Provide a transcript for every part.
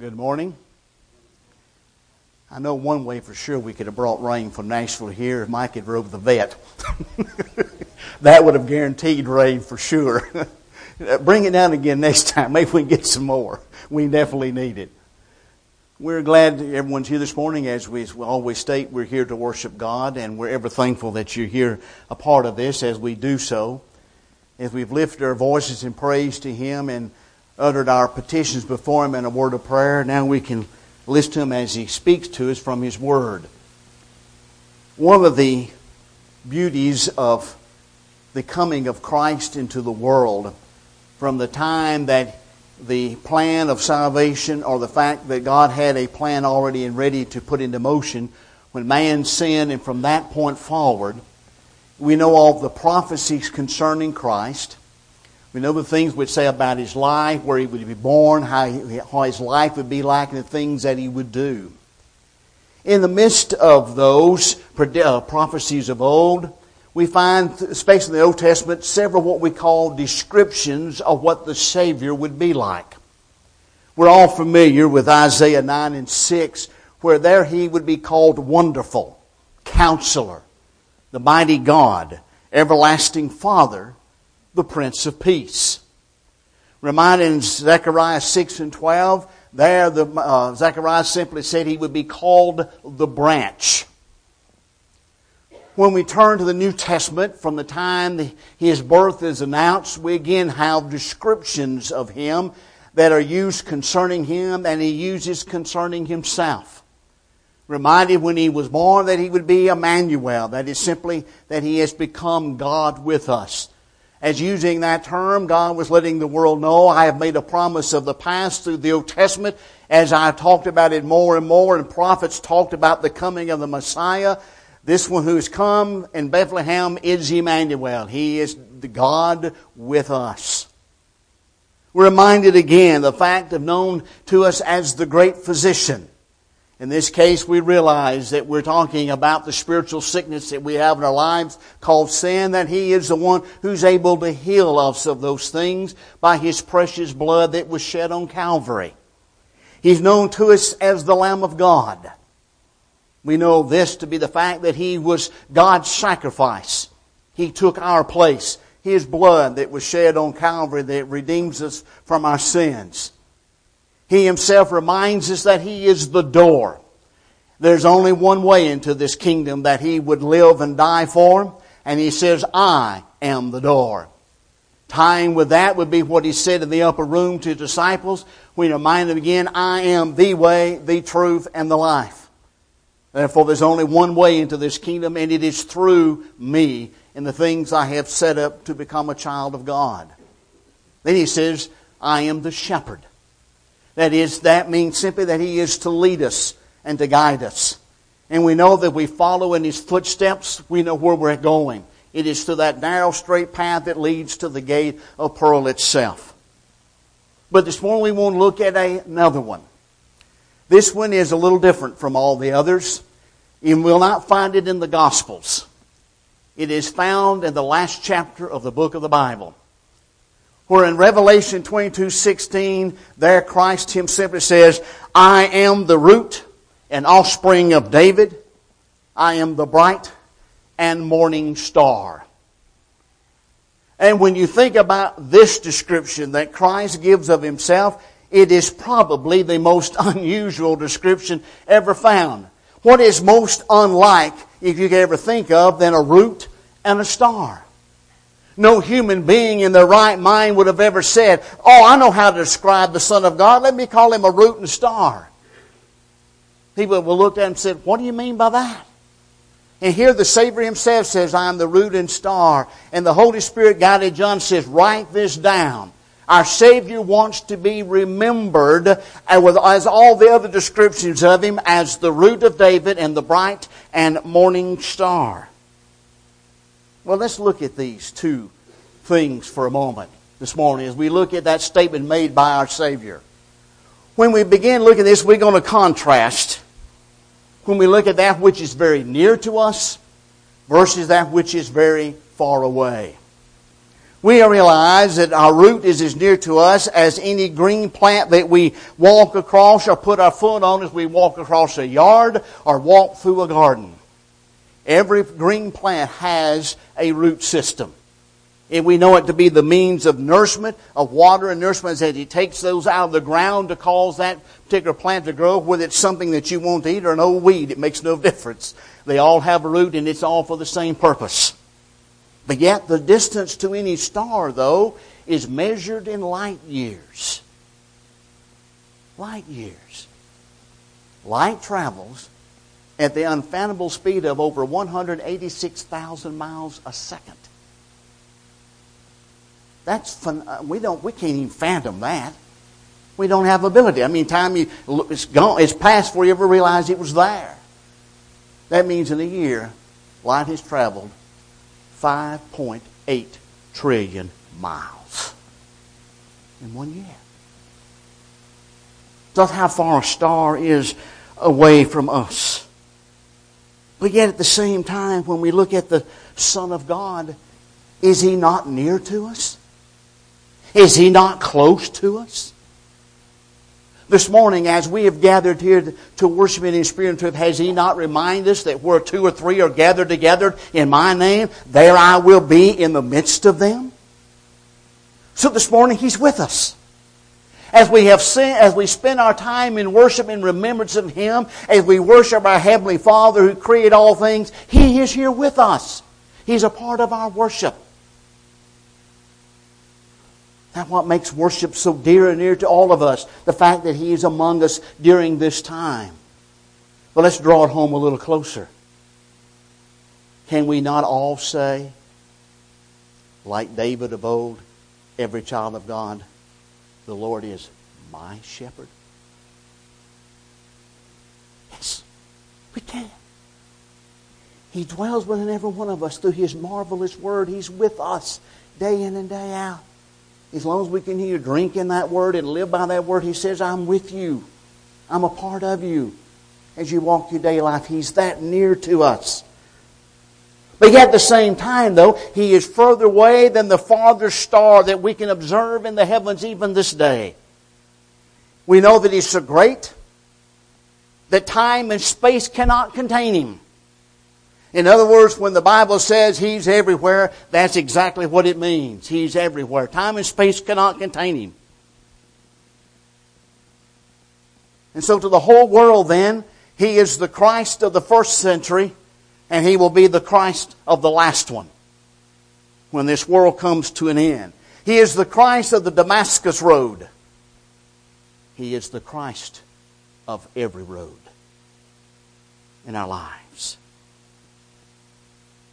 Good morning. I know one way for sure we could have brought rain from Nashville here if Mike had drove the vet. that would have guaranteed rain for sure. Bring it down again next time. Maybe we can get some more. We definitely need it. We're glad everyone's here this morning. As we always state, we're here to worship God, and we're ever thankful that you're here a part of this as we do so. As we've lifted our voices in praise to Him and uttered our petitions before Him in a word of prayer, now we can listen to Him as He speaks to us from His Word. One of the beauties of the coming of Christ into the world from the time that the plan of salvation or the fact that God had a plan already and ready to put into motion when man sinned and from that point forward we know all the prophecies concerning Christ we know the things which say about his life, where he would be born, how, he, how his life would be like, and the things that he would do. In the midst of those uh, prophecies of old, we find, especially in the Old Testament, several what we call descriptions of what the Savior would be like. We're all familiar with Isaiah 9 and 6, where there he would be called Wonderful, Counselor, the Mighty God, Everlasting Father, the Prince of Peace. Reminding Zechariah 6 and 12, there the, uh, Zechariah simply said he would be called the branch. When we turn to the New Testament, from the time the, his birth is announced, we again have descriptions of him that are used concerning him and he uses concerning himself. Reminded when he was born that he would be Emmanuel, that is simply that he has become God with us. As using that term, God was letting the world know, I have made a promise of the past through the Old Testament, as I talked about it more and more, and prophets talked about the coming of the Messiah. This one who has come in Bethlehem is Emmanuel. He is the God with us. We're reminded again the fact of known to us as the great physician. In this case, we realize that we're talking about the spiritual sickness that we have in our lives called sin, that He is the one who's able to heal us of those things by His precious blood that was shed on Calvary. He's known to us as the Lamb of God. We know this to be the fact that He was God's sacrifice. He took our place. His blood that was shed on Calvary that redeems us from our sins. He himself reminds us that he is the door. There's only one way into this kingdom that he would live and die for, and he says, I am the door. Tying with that would be what he said in the upper room to his disciples. We remind them again, I am the way, the truth, and the life. Therefore, there's only one way into this kingdom, and it is through me and the things I have set up to become a child of God. Then he says, I am the shepherd. That is, that means simply that He is to lead us and to guide us. And we know that we follow in His footsteps, we know where we're going. It is to that narrow, straight path that leads to the gate of pearl itself. But this morning we want to look at another one. This one is a little different from all the others. and we'll not find it in the Gospels. It is found in the last chapter of the book of the Bible. Where in Revelation 22 16, there Christ himself simply says, I am the root and offspring of David. I am the bright and morning star. And when you think about this description that Christ gives of himself, it is probably the most unusual description ever found. What is most unlike, if you could ever think of, than a root and a star? No human being in their right mind would have ever said, Oh, I know how to describe the Son of God. Let me call him a root and star. People will look at him and said, What do you mean by that? And here the Savior himself says, I am the root and star. And the Holy Spirit guided John says, Write this down. Our Savior wants to be remembered uh, as all the other descriptions of Him as the root of David and the bright and morning star. Well, let's look at these two things for a moment this morning as we look at that statement made by our Savior. When we begin looking at this, we're going to contrast when we look at that which is very near to us versus that which is very far away. We realize that our root is as near to us as any green plant that we walk across or put our foot on as we walk across a yard or walk through a garden. Every green plant has a root system. And we know it to be the means of nourishment, of water and nourishment, as he takes those out of the ground to cause that particular plant to grow, whether it's something that you want to eat or an old weed, it makes no difference. They all have a root and it's all for the same purpose. But yet the distance to any star, though, is measured in light years. Light years. Light travels at the unfathomable speed of over 186,000 miles a second. That's fun. Uh, we don't. We can't even fathom that. We don't have ability. I mean, time it's gone. It's past before you ever realize it was there. That means in a year, light has traveled 5.8 trillion miles in one year. That's how far a star is away from us. But yet, at the same time, when we look at the Son of God, is He not near to us? Is He not close to us? This morning, as we have gathered here to worship in Spirit and truth, has He not reminded us that where two or three are gathered together in my name, there I will be in the midst of them? So this morning, He's with us. As we have seen, as we spend our time in worship in remembrance of Him, as we worship our Heavenly Father who created all things, He is here with us. He's a part of our worship. That's what makes worship so dear and near to all of us. The fact that He is among us during this time. But let's draw it home a little closer. Can we not all say, like David of old, every child of God, the Lord is my shepherd? Yes, we can. He dwells within every one of us through His marvelous word. He's with us day in and day out. As long as we can hear drink in that word and live by that word, He says, I'm with you. I'm a part of you. As you walk your day life, He's that near to us. But yet at the same time, though, He is further away than the farthest star that we can observe in the heavens even this day. We know that He's so great that time and space cannot contain Him. In other words, when the Bible says He's everywhere, that's exactly what it means. He's everywhere. Time and space cannot contain Him. And so to the whole world then, He is the Christ of the first century, and He will be the Christ of the last one when this world comes to an end. He is the Christ of the Damascus road. He is the Christ of every road in our lives.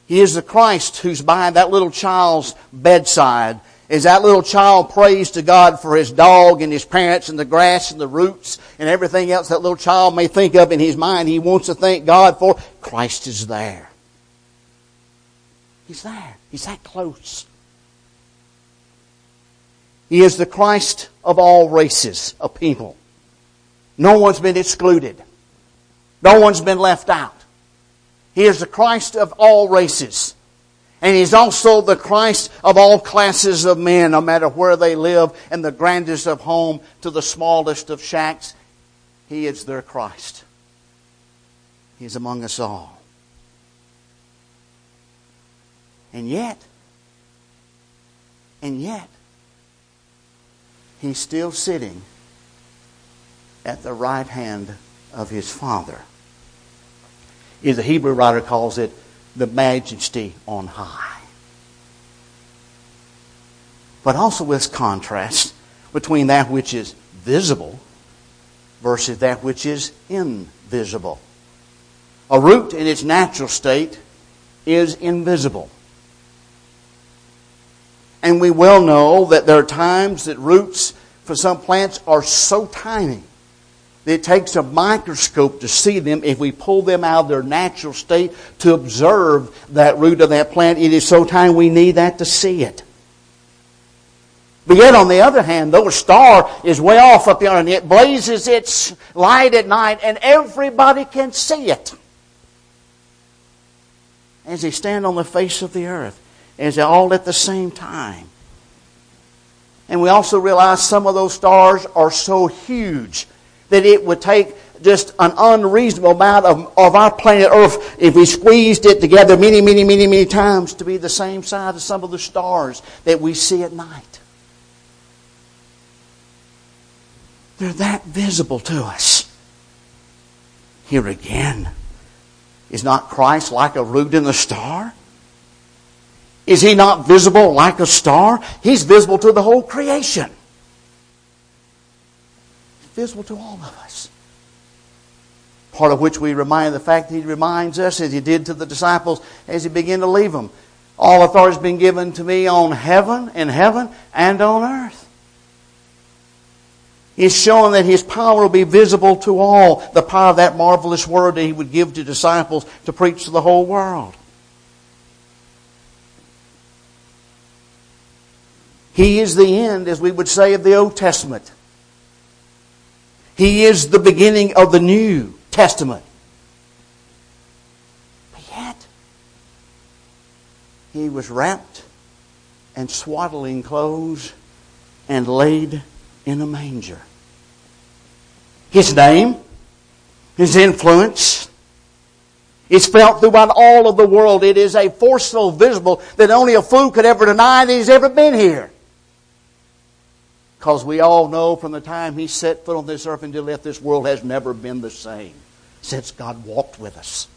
He is the Christ who's by that little child's bedside. As that little child prays to God for his dog and his parents and the grass and the roots and everything else that little child may think of in his mind, he wants to thank God for. Christ is there. He's there. He's that close. He is the Christ of all races of people. No one's been excluded. No one's been left out. He is the Christ of all races. And He's also the Christ of all classes of men, no matter where they live, and the grandest of home to the smallest of shacks. He is their Christ. He is among us all. And yet, and yet, He's still sitting at the right hand of His Father is the Hebrew writer calls it the majesty on high. But also with contrast between that which is visible versus that which is invisible. A root in its natural state is invisible. And we well know that there are times that roots for some plants are so tiny it takes a microscope to see them. If we pull them out of their natural state to observe that root of that plant, it is so tiny we need that to see it. But yet, on the other hand, though a star is way off up there and it blazes its light at night and everybody can see it as they stand on the face of the earth, as they all at the same time And we also realize some of those stars are so huge that it would take just an unreasonable amount of, of our planet Earth if we squeezed it together many, many, many, many times to be the same size as some of the stars that we see at night. They're that visible to us. Here again, is not Christ like a root in the star? Is he not visible like a star? He's visible to the whole creation. Visible to all of us. Part of which we remind the fact that he reminds us, as he did to the disciples as he began to leave them. All authority has been given to me on heaven, in heaven, and on earth. He's showing that his power will be visible to all. The power of that marvelous word that he would give to disciples to preach to the whole world. He is the end, as we would say, of the Old Testament. He is the beginning of the New Testament. But yet, he was wrapped in swaddling clothes and laid in a manger. His name, his influence, is felt throughout all of the world. It is a force so visible that only a fool could ever deny that he's ever been here. Because we all know from the time he set foot on this earth until left, this world has never been the same since God walked with us.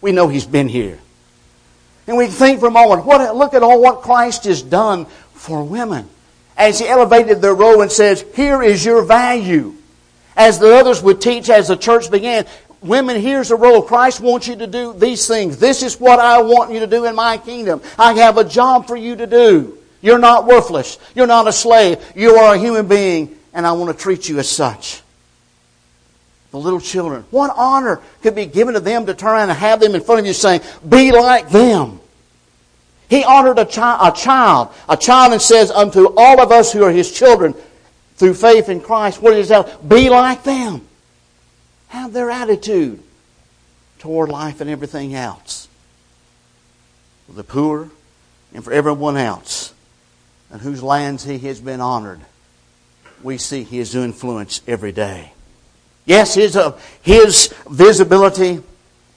We know he's been here. And we think for a moment, what, look at all what Christ has done for women as he elevated their role and says, Here is your value. As the others would teach as the church began, women, here's the role. Christ wants you to do these things. This is what I want you to do in my kingdom. I have a job for you to do. You're not worthless. You're not a slave. You are a human being, and I want to treat you as such. The little children, what honor could be given to them to turn around and have them in front of you saying, Be like them? He honored a, chi- a child, a child, and says unto all of us who are his children through faith in Christ, what is that? Be like them. Have their attitude toward life and everything else. For the poor and for everyone else in whose lands he has been honored, we see his influence every day. Yes, his, uh, his visibility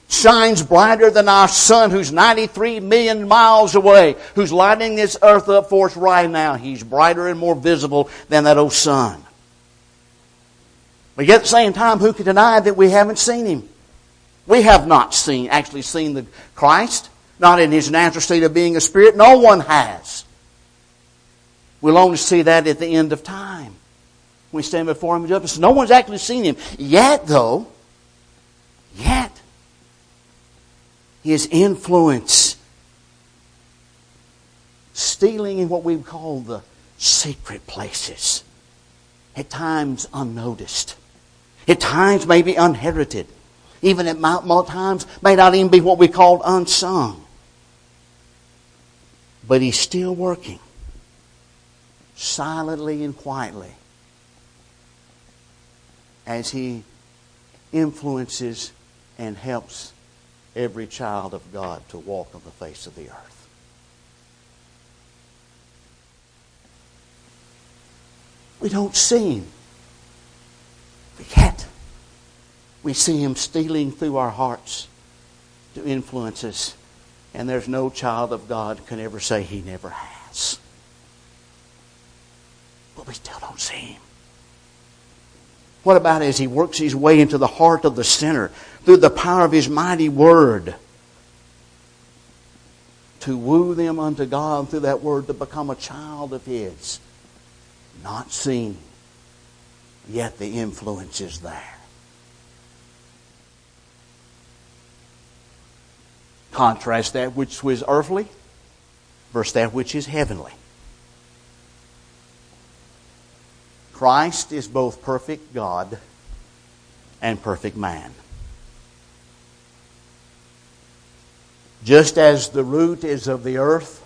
shines brighter than our sun who's 93 million miles away, who's lighting this earth up for us right now. He's brighter and more visible than that old sun. But yet at the same time, who can deny that we haven't seen him? We have not seen, actually seen the Christ, not in his natural state of being a spirit. No one has. We'll only see that at the end of time. We stand before him in judgment. No one's actually seen him. Yet, though, yet, his influence stealing in what we call the secret places. At times unnoticed. At times maybe unheralded. Even at times may not even be what we call unsung. But he's still working. Silently and quietly. As he influences and helps every child of God to walk on the face of the earth. We don't see him. But yet, we see him stealing through our hearts to influence us. And there's no child of God can ever say he never has. But we still don't see him. What about as he works his way into the heart of the sinner through the power of his mighty word to woo them unto God through that word to become a child of his? Not seen, yet the influence is there. Contrast that which was earthly versus that which is heavenly. Christ is both perfect God and perfect man. Just as the root is of the earth,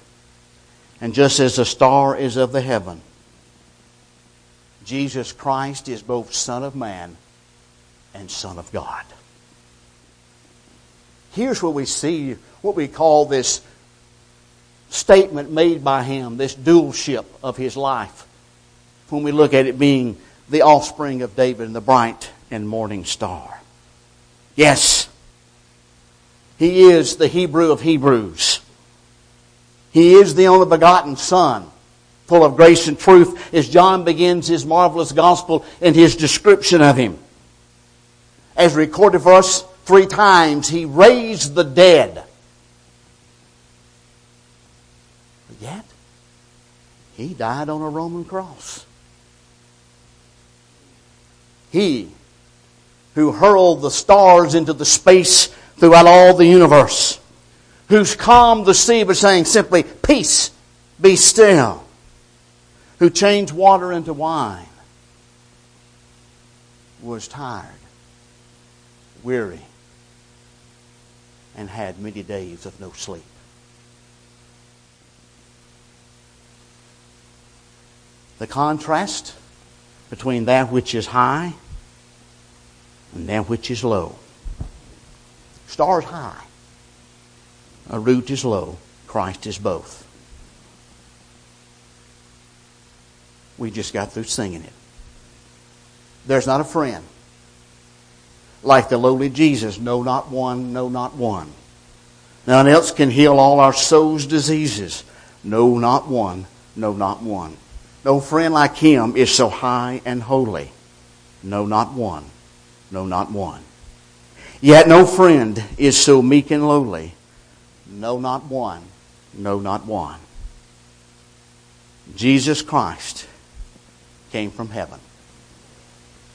and just as the star is of the heaven, Jesus Christ is both Son of Man and Son of God. Here's where we see what we call this statement made by him, this dualship of his life, when we look at it being the offspring of David and the bright and morning star. Yes, he is the Hebrew of Hebrews. He is the only begotten Son, full of grace and truth, as John begins his marvelous gospel in his description of him. As recorded for us three times, he raised the dead. But yet, he died on a Roman cross. He who hurled the stars into the space throughout all the universe, who's calmed the sea by saying simply, Peace, be still, who changed water into wine, was tired, weary, and had many days of no sleep. The contrast between that which is high and that which is low. Star is high. A root is low. Christ is both. We just got through singing it. There's not a friend like the lowly Jesus. No, not one. No, not one. None else can heal all our soul's diseases. No, not one. No, not one. No friend like him is so high and holy. No, not one. No, not one. Yet no friend is so meek and lowly. No, not one. No, not one. Jesus Christ came from heaven,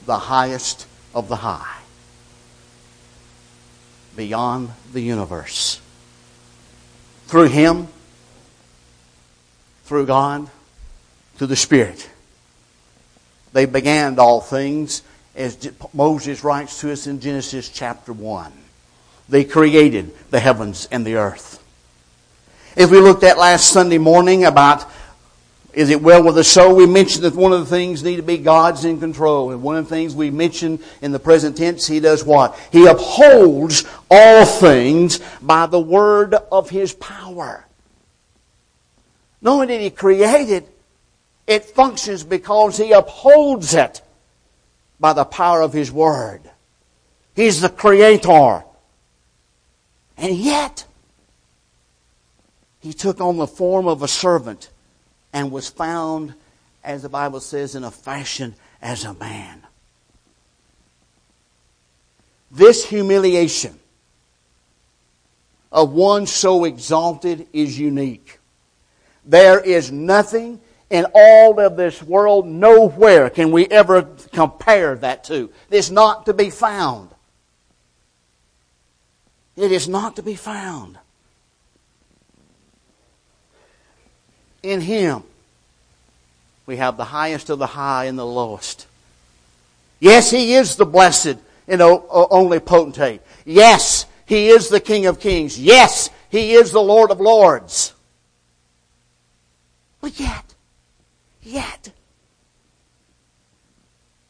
the highest of the high, beyond the universe. Through Him, through God, through the Spirit. They began all things as Moses writes to us in Genesis chapter 1. They created the heavens and the earth. If we looked at last Sunday morning about is it well with the soul? We mentioned that one of the things need to be God's in control. And one of the things we mentioned in the present tense, He does what? He upholds all things by the word of His power. Not only did He create it, it functions because He upholds it by the power of His Word. He's the Creator. And yet, He took on the form of a servant and was found, as the Bible says, in a fashion as a man. This humiliation of one so exalted is unique. There is nothing in all of this world, nowhere can we ever compare that to. It's not to be found. It is not to be found. In Him, we have the highest of the high and the lowest. Yes, He is the blessed and only potentate. Yes, He is the King of kings. Yes, He is the Lord of lords. But yet, Yet,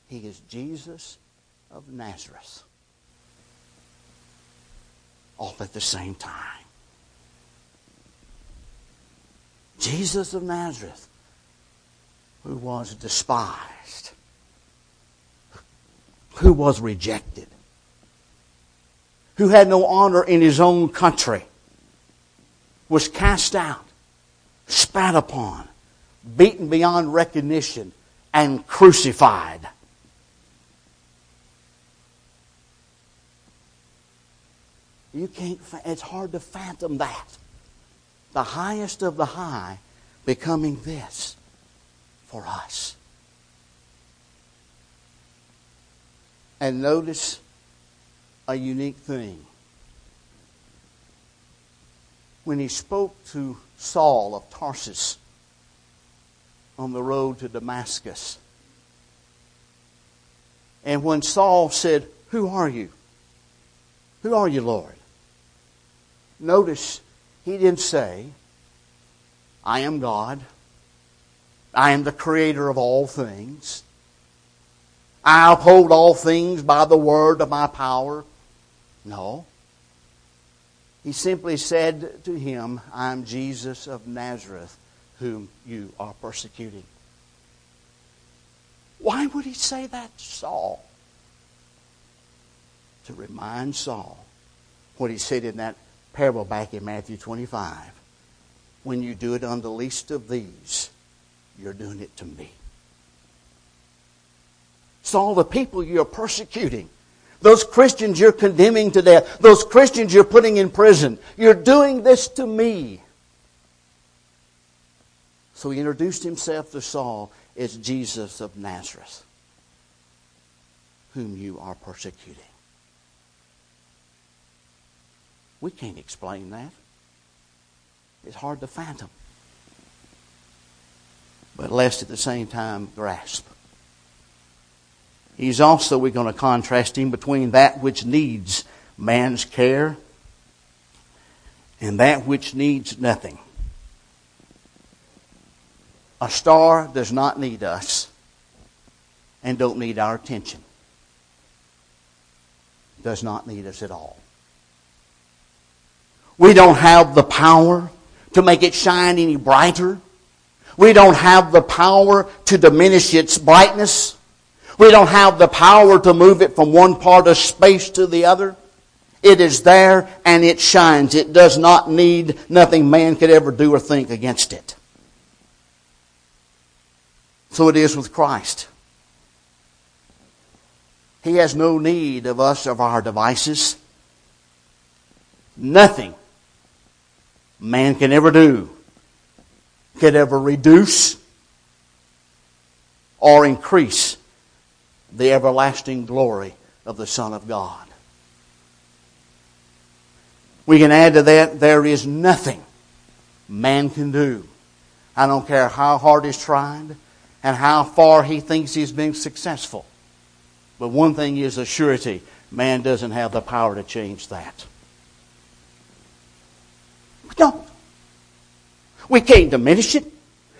he is Jesus of Nazareth. All at the same time. Jesus of Nazareth, who was despised, who was rejected, who had no honor in his own country, was cast out, spat upon, beaten beyond recognition, and crucified. You can't, it's hard to fathom that. The highest of the high becoming this for us. And notice a unique thing. When he spoke to Saul of Tarsus, on the road to Damascus. And when Saul said, Who are you? Who are you, Lord? Notice he didn't say, I am God. I am the creator of all things. I uphold all things by the word of my power. No. He simply said to him, I'm Jesus of Nazareth, whom you are persecuting. Why would he say that to Saul? To remind Saul what he said in that parable back in Matthew 25. When you do it on the least of these, you're doing it to me. Saul, the people you're persecuting, those Christians you're condemning to death, those Christians you're putting in prison, you're doing this to me. So he introduced himself to Saul as Jesus of Nazareth, whom you are persecuting. We can't explain that. It's hard to fathom. But lest at the same time grasp. He's also, we're going to contrast him between that which needs man's care and that which needs nothing. A star does not need us and don't need our attention. Does not need us at all. We don't have the power to make it shine any brighter. We don't have the power to diminish its brightness. We don't have the power to move it from one part of space to the other. It is there and it shines. It does not need nothing man could ever do or think against it. So it is with Christ. He has no need of us, of our devices. Nothing man can ever do could ever reduce or increase the everlasting glory of the Son of God. We can add to that, there is nothing man can do. I don't care how hard he's tried and how far he thinks he's been successful. But one thing is a surety man doesn't have the power to change that. We don't. We can't diminish it.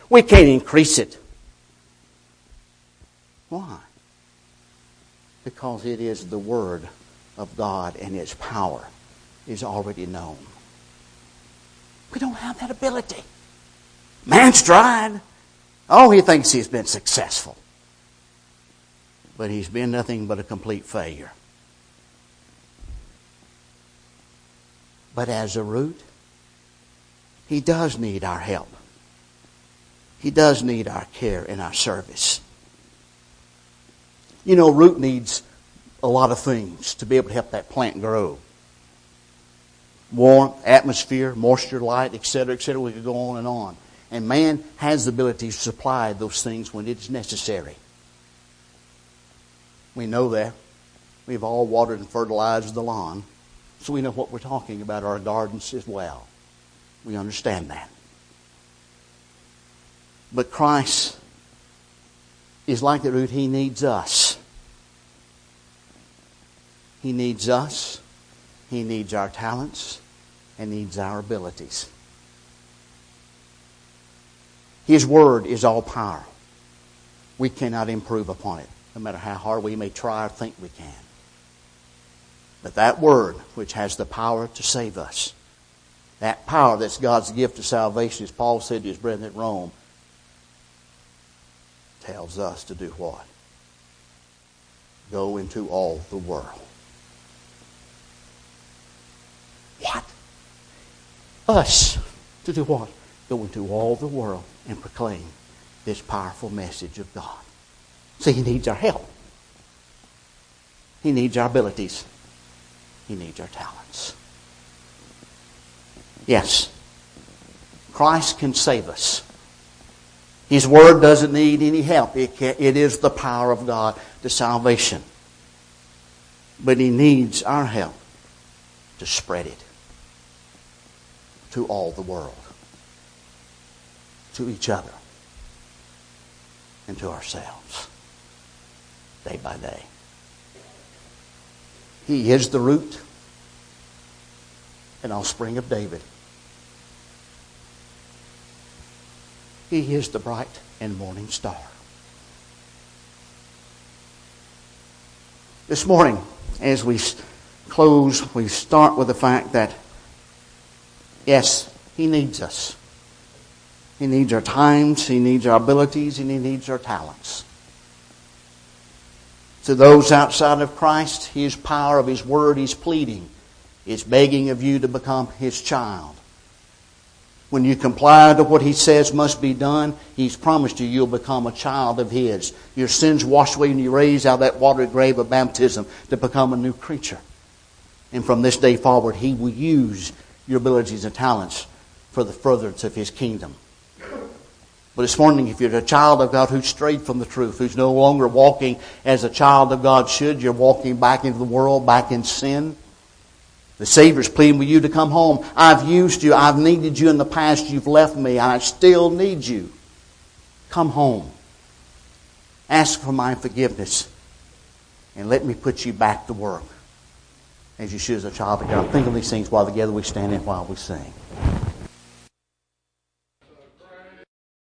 We can't increase it. Why? Because it is the Word of God and its power is already known. We don't have that ability. Man's tried. Oh, he thinks he's been successful. But he's been nothing but a complete failure. But as a root, he does need our help. He does need our care and our service. You know, root needs a lot of things to be able to help that plant grow. Warmth, atmosphere, moisture, light, etc., etc. We could go on and on. And man has the ability to supply those things when it is necessary. We know that. We've all watered and fertilized the lawn. So we know what we're talking about our gardens as well. We understand that. But Christ is like the root, He needs us. He needs us, He needs our talents, and needs our abilities. His Word is all power. We cannot improve upon it, no matter how hard we may try or think we can. But that Word, which has the power to save us, that power that's God's gift of salvation, as Paul said to his brethren at Rome, tells us to do what? Go into all the world. What? Us to do what? Go into all the world and proclaim this powerful message of God. See, He needs our help. He needs our abilities. He needs our talents. Yes, Christ can save us. His Word doesn't need any help. It, can, it is the power of God to salvation. But He needs our help to spread it to all the world, to each other, and to ourselves, day by day. He is the root and offspring of David. He is the bright and morning star. This morning, as we close, we start with the fact that Yes, He needs us. He needs our times, He needs our abilities, and He needs our talents. To those outside of Christ, His power of His Word, is pleading, is begging of you to become His child. When you comply to what He says must be done, He's promised you you'll become a child of His. Your sins washed away and you raised out of that watery grave of baptism to become a new creature. And from this day forward, He will use your abilities and talents for the furtherance of His kingdom. But this morning, if you're a child of God who's strayed from the truth, who's no longer walking as a child of God should, you're walking back into the world, back in sin. The Savior's pleading with you to come home. I've used you. I've needed you in the past. You've left me. I still need you. Come home. Ask for my forgiveness. And let me put you back to work as you should as a child of God. Think of these things while together we stand and while we sing.